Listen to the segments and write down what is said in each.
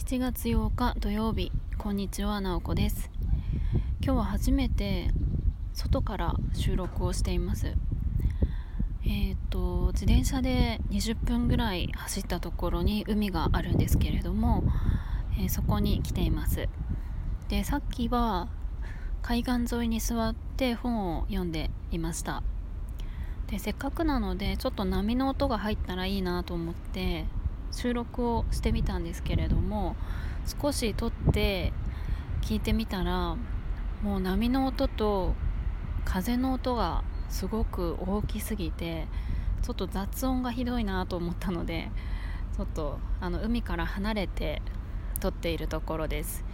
7月8日土曜日こんにちはなおこです。今日は初めて外から収録をしています。えっ、と自転車で20分ぐらい走ったところに海があるんですけれども、えー、そこに来ています。でさっきは海岸沿いに座って本を読んでいました。でせっかくなのでちょっと波の音が入ったらいいなと思って収録をしてみたんですけれども少し撮って聞いてみたらもう波の音と風の音がすごく大きすぎてちょっと雑音がひどいなと思ったのでちょっとあの海から離れて撮っているところです、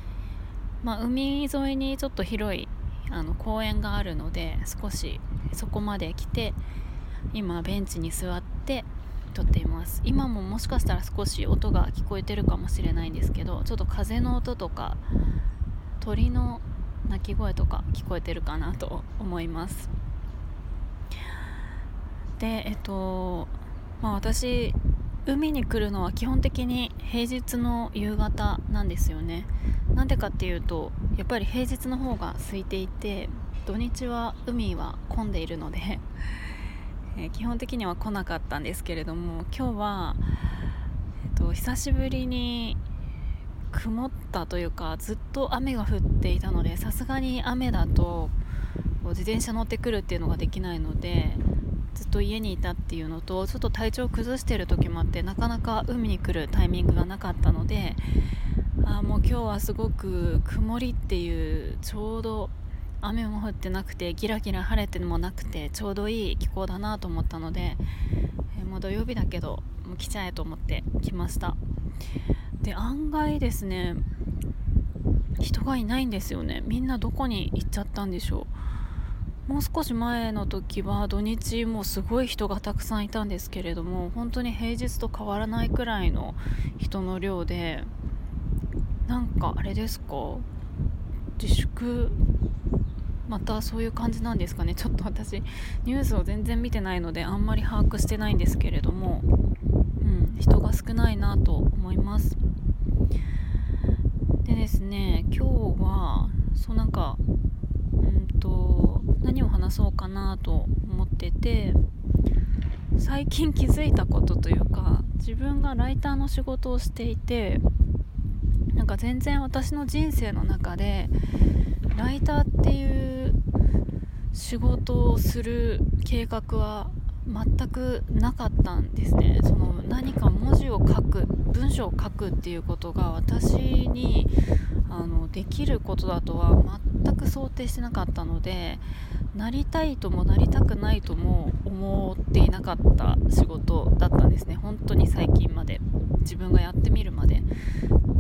まあ、海沿いにちょっと広いあの公園があるので少しそこまで来て今ベンチに座って撮っています。今ももしかしたら少し音が聞こえてるかもしれないんですけどちょっと風の音とか鳥の鳴き声とか聞こえてるかなと思います。でえっとまあ私海に来るのは基本的に平日の夕方なんですよね。なんでかっていうとやっぱり平日の方が空いていて土日は海は混んでいるのでえー、基本的には来なかったんですけれども今日は、えーと、久しぶりに曇ったというかずっと雨が降っていたのでさすがに雨だと自転車乗ってくるっていうのができないのでずっと家にいたっていうのとちょっと体調崩してる時もあってなかなか海に来るタイミングがなかったのであもう今日はすごく曇りっていうちょうど雨も降ってなくてギラギラ晴れてもなくてちょうどいい気候だなと思ったので、えー、もう土曜日だけどもう来ちゃえと思って来ました。で案外ですね人がいないんですよね。みんなどこに行っちゃったんでしょう。もう少し前の時は土日もすごい人がたくさんいたんですけれども本当に平日と変わらないくらいの人の量でなんかあれですか？自粛またそういう感じなんですかね。ちょっと私ニュースを全然見てないのであんまり把握してないんですけれども、うん、人が少ないなと思います。でですね今日はそうなんかうんと何を話そうかなと思ってて最近気づいたことというか自分がライターの仕事をしていてなんか全然私の人生の中でライターっていう仕事をする計画は全くなかったんですね。その何か文字を書く文章を書くっていうことが私にあのできることだとは全く想定してなかったのでなりたいともなりたくないとも思っていなかった仕事だったんですね。本当に最近まで。自分がやってみるまで。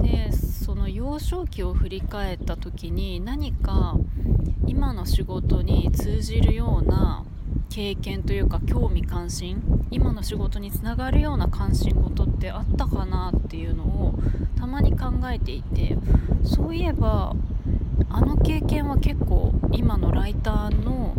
でその幼少期を振り返った時に何か今の仕事に通じるような経験というか興味関心今の仕事につながるような関心事ってあったかなっていうのをたまに考えていてそういえばあの経験は結構今のライターの、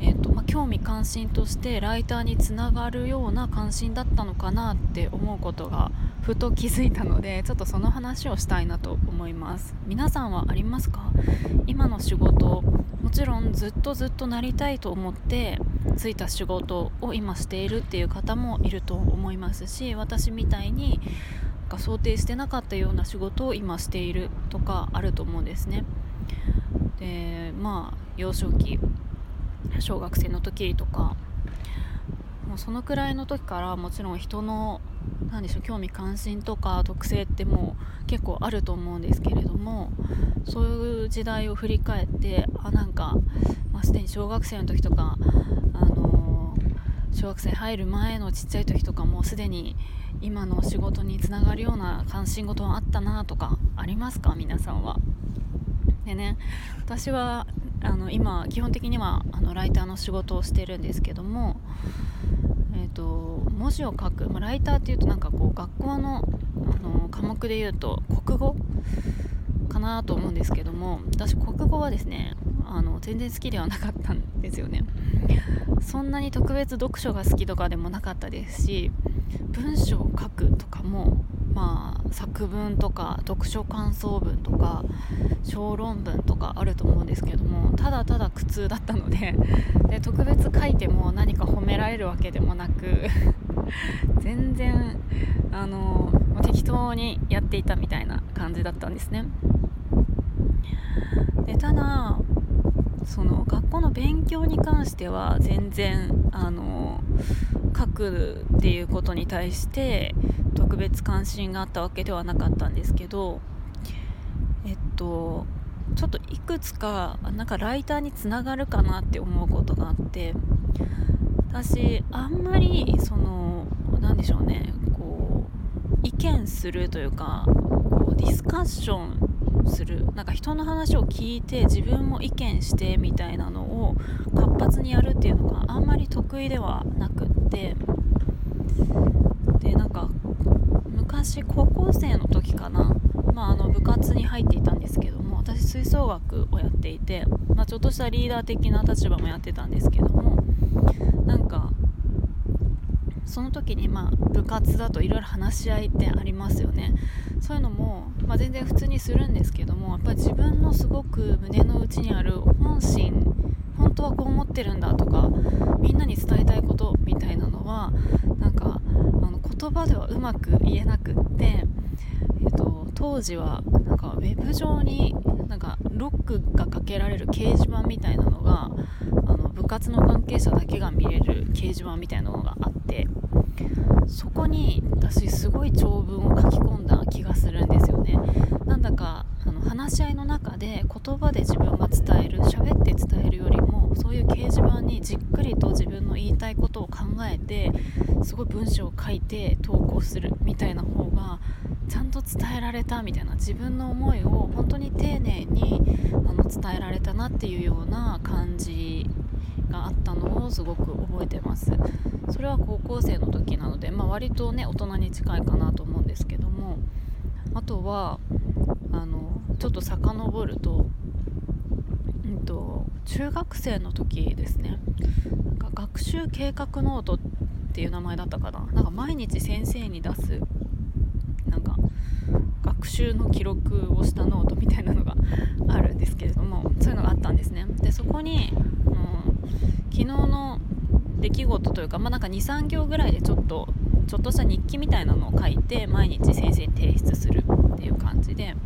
えーとまあ興味関心としてライターにつながるような関心だったのかなって思うことがふと気づいたので ちょっとその話をしたいなと思います。皆さんはありますか？今の仕事もちろんずっとずっとなりたいと思ってついた仕事を今しているっていう方もいると思いますし私みたいにか想定してなかったような仕事を今しているとかあると思うんですね。でまあ幼少期小学生の時とかもうそのくらいの時からもちろん人の何でしょう興味関心とか特性ってもう結構あると思うんですけれどもそういう時代を振り返ってあなんか、まあ、すでに小学生の時とか、あの、小学生入る前のちっちゃい時とかもすでに今の仕事につながるような関心事はあったなとかありますか？皆さんは。でね私はあの今基本的にはあのライターの仕事をしてるんですけどもえーと、文字を書く、まあ、ライターっていうとなんかこう学校のあの科目でいうと国語かなと思うんですけども私国語はですねあの全然好きではなかったんですよね。そんなに特別読書が好きとかでもなかったですし文章を書くとかもまあ作文とか読書感想文とか小論文とかあると思うんですけどもただただ苦痛だったのでで特別書いても何か褒められるわけでもなく 全然あの適当にやっていたみたいな感じだったんですね。でただその学校の勉強に関しては全然あの書くっていうことに対して特別関心があったわけではなかったんですけどえっとちょっといくつかなんかライターにつながるかなって思うことがあって私あんまりその何でしょうねこう意見するというかこうディスカッションする。なんか人の話を聞いて自分も意見してみたいなのを活発にやるっていうのがあんまり得意ではなくって。でなんか昔高校生の時かな、まあ、あの部活に入っていたんですけども私吹奏楽をやっていて、まあ、ちょっとしたリーダー的な立場もやってたんですけどもなんかその時にまあ部活だといろいろ話し合いってありますよね。そういうのも、まあ、全然普通にするんですけどもやっぱり自分のすごく胸の内にある本心本当はこう思ってるんだとかみんなに伝えたいことみたいなのはなんかあの言葉ではうまく言えなくって、えっと、当時はなんかウェブ上になんかロックがかけられる掲示板みたいなのがあの部活の関係者だけが見れる掲示板みたいなのがあって。そこに私すごい長文を書き込んだ気がするんですよね。なんだかあの話し合いの中で言葉で自分が伝える喋って伝えるよりもそういう掲示板にじっくりと自分の言いたいことを考えてすごい文章を書いて投稿するみたいな方がちゃんと伝えられたみたいな自分の思いを本当に丁寧にあの伝えられたなっていうような感じがあったのすごく覚えてます。それは高校生の時なので、まあ、割とね大人に近いかなと思うんですけども。あとはあのちょっと遡ると,、うんと、中学生の時ですね。なんか学習計画ノートっていう名前だったかな。なんか毎日先生に出すなんか学習の記録をしたノートみたいなのがあるんですけれどもそういうのがあったんですね。でそこに、昨日の出来事というか、まあ、なんか23行ぐらいでちょっとちょっとした日記みたいなのを書いて毎日先生に提出するっていう感じで。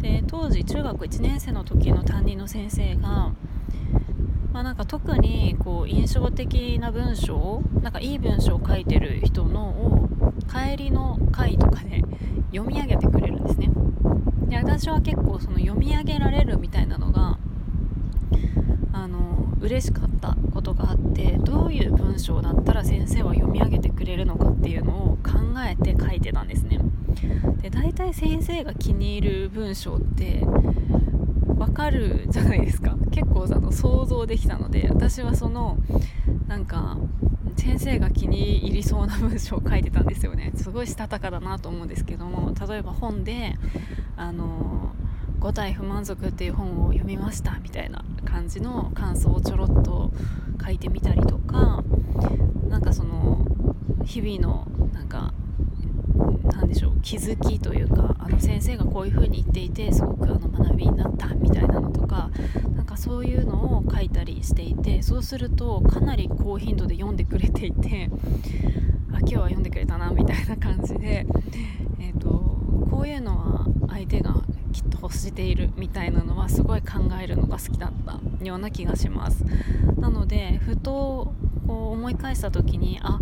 で当時中学1年生の時の担任の先生が、まあ、なんか特にこう印象的な文章なんかいい文章を書いてる人のを帰りの会とかで読み上げてくれるんですね。で私は結構その読み上げられるみたいなのがあの嬉しかったことがあってどういう文章だったら先生は読み上げてくれるのかっていうのを考えて書いてたんですね。で大体先生が気に入る文章ってわかるじゃないですか。結構あの想像できたので私はそのなんか先生が気に入りそうな文章を書いてたんですよね。すごいしたたかだなと思うんですけども例えば本であの「五体不満足」っていう本を読みましたみたいな感じの感想をちょろっと書いてみたりとかなんかその日々のなんか何でしょう気づきというかあの先生がこういう風に言っていてすごくあの学びになったみたいなのとかなんかそういうのを書いたりしていてそうするとかなり高頻度で読んでくれていてあ今日は読んでくれたなみたいな感じで、えーと、こういうのじているみたいなのはすごい考えるのが好きだったような気がします。なのでふとこう思い返した時にあ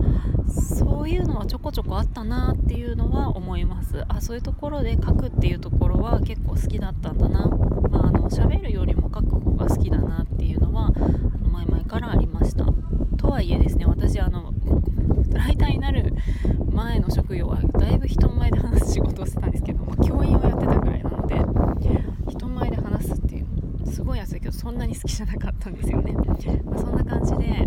そういうのはちょこちょこあったなっていうのは思います。あそういうところで書くっていうところは結構好きだったんだなまああの喋るよりも書く方が好きだなっていうのはあの前々からありましたとはいえですね私あのライターになる前の職業はだいぶ人前で話す仕事をしてたんですけど、まあ、教員をやってたぐらいなので人前で話すっていうすごい安いけどそんなに好きじゃなかったんですよね、まあ、そんな感じで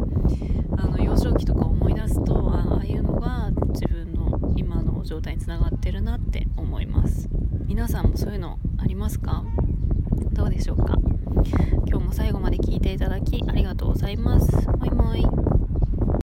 あの幼少期とか思い出すとああいうのが自分の今の状態につながってるなって思います。皆さんもそういうのありますか？どうでしょうか？今日も最後まで聞いていただきありがとうございます。